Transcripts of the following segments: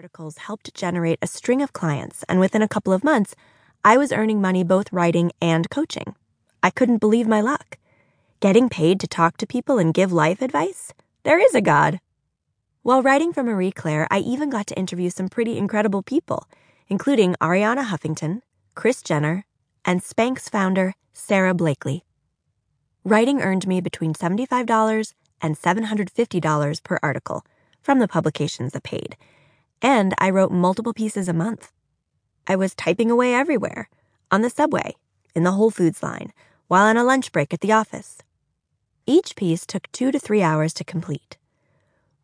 articles helped generate a string of clients, and within a couple of months, I was earning money both writing and coaching. I couldn't believe my luck. Getting paid to talk to people and give life advice? There is a God. While writing for Marie Claire, I even got to interview some pretty incredible people, including Arianna Huffington, Kris Jenner, and Spanx founder Sara Blakely. Writing earned me between $75 and $750 per article from the publications that paid and I wrote multiple pieces a month. I was typing away everywhere on the subway, in the Whole Foods line, while on a lunch break at the office. Each piece took two to three hours to complete.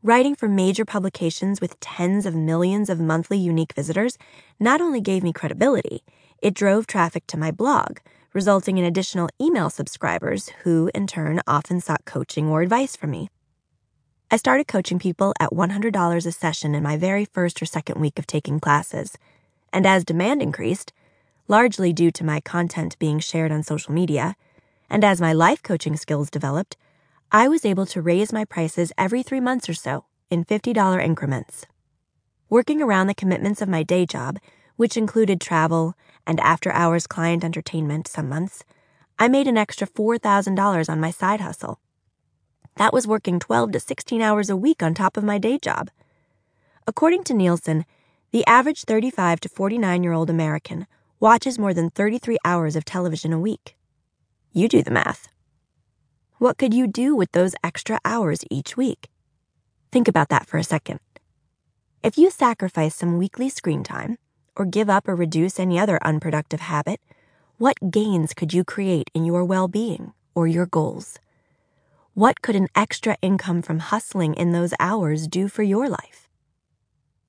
Writing for major publications with tens of millions of monthly unique visitors not only gave me credibility, it drove traffic to my blog, resulting in additional email subscribers who, in turn, often sought coaching or advice from me. I started coaching people at $100 a session in my very first or second week of taking classes. And as demand increased, largely due to my content being shared on social media, and as my life coaching skills developed, I was able to raise my prices every three months or so in $50 increments. Working around the commitments of my day job, which included travel and after hours client entertainment some months, I made an extra $4,000 on my side hustle. That was working 12 to 16 hours a week on top of my day job. According to Nielsen, the average 35 to 49 year old American watches more than 33 hours of television a week. You do the math. What could you do with those extra hours each week? Think about that for a second. If you sacrifice some weekly screen time, or give up or reduce any other unproductive habit, what gains could you create in your well being or your goals? What could an extra income from hustling in those hours do for your life?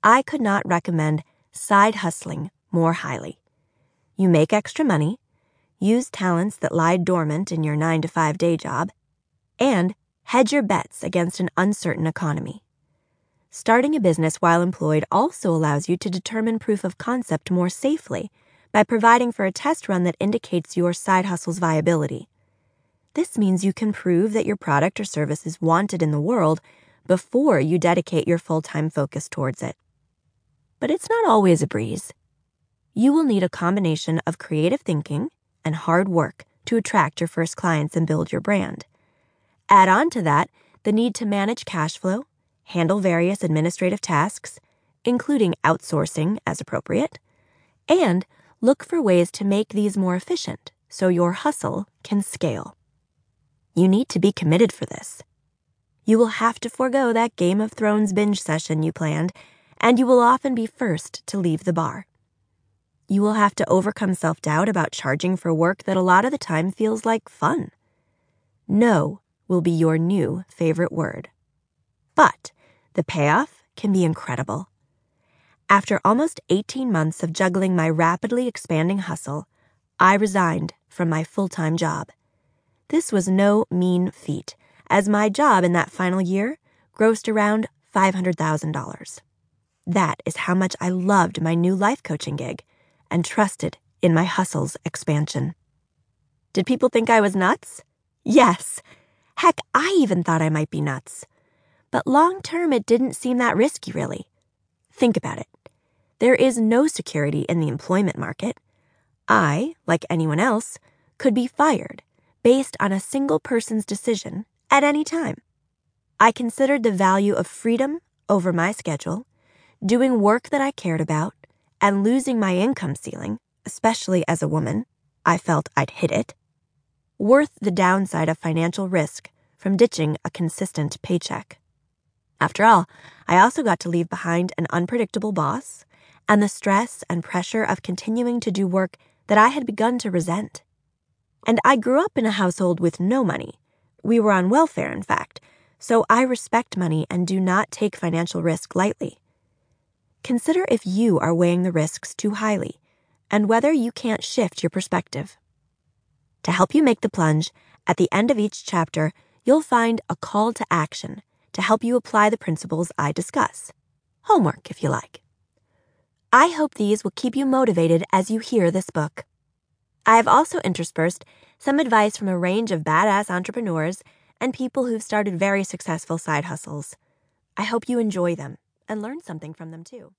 I could not recommend side hustling more highly. You make extra money, use talents that lie dormant in your 9 to 5 day job, and hedge your bets against an uncertain economy. Starting a business while employed also allows you to determine proof of concept more safely by providing for a test run that indicates your side hustle's viability. This means you can prove that your product or service is wanted in the world before you dedicate your full time focus towards it. But it's not always a breeze. You will need a combination of creative thinking and hard work to attract your first clients and build your brand. Add on to that the need to manage cash flow, handle various administrative tasks, including outsourcing as appropriate, and look for ways to make these more efficient so your hustle can scale. You need to be committed for this. You will have to forego that Game of Thrones binge session you planned, and you will often be first to leave the bar. You will have to overcome self doubt about charging for work that a lot of the time feels like fun. No will be your new favorite word. But the payoff can be incredible. After almost 18 months of juggling my rapidly expanding hustle, I resigned from my full time job. This was no mean feat, as my job in that final year grossed around $500,000. That is how much I loved my new life coaching gig and trusted in my hustle's expansion. Did people think I was nuts? Yes. Heck, I even thought I might be nuts. But long term, it didn't seem that risky, really. Think about it. There is no security in the employment market. I, like anyone else, could be fired based on a single person's decision at any time. I considered the value of freedom over my schedule, doing work that I cared about, and losing my income ceiling, especially as a woman. I felt I'd hit it. Worth the downside of financial risk from ditching a consistent paycheck. After all, I also got to leave behind an unpredictable boss and the stress and pressure of continuing to do work that I had begun to resent. And I grew up in a household with no money. We were on welfare, in fact, so I respect money and do not take financial risk lightly. Consider if you are weighing the risks too highly and whether you can't shift your perspective. To help you make the plunge, at the end of each chapter, you'll find a call to action to help you apply the principles I discuss. Homework, if you like. I hope these will keep you motivated as you hear this book. I have also interspersed some advice from a range of badass entrepreneurs and people who've started very successful side hustles. I hope you enjoy them and learn something from them too.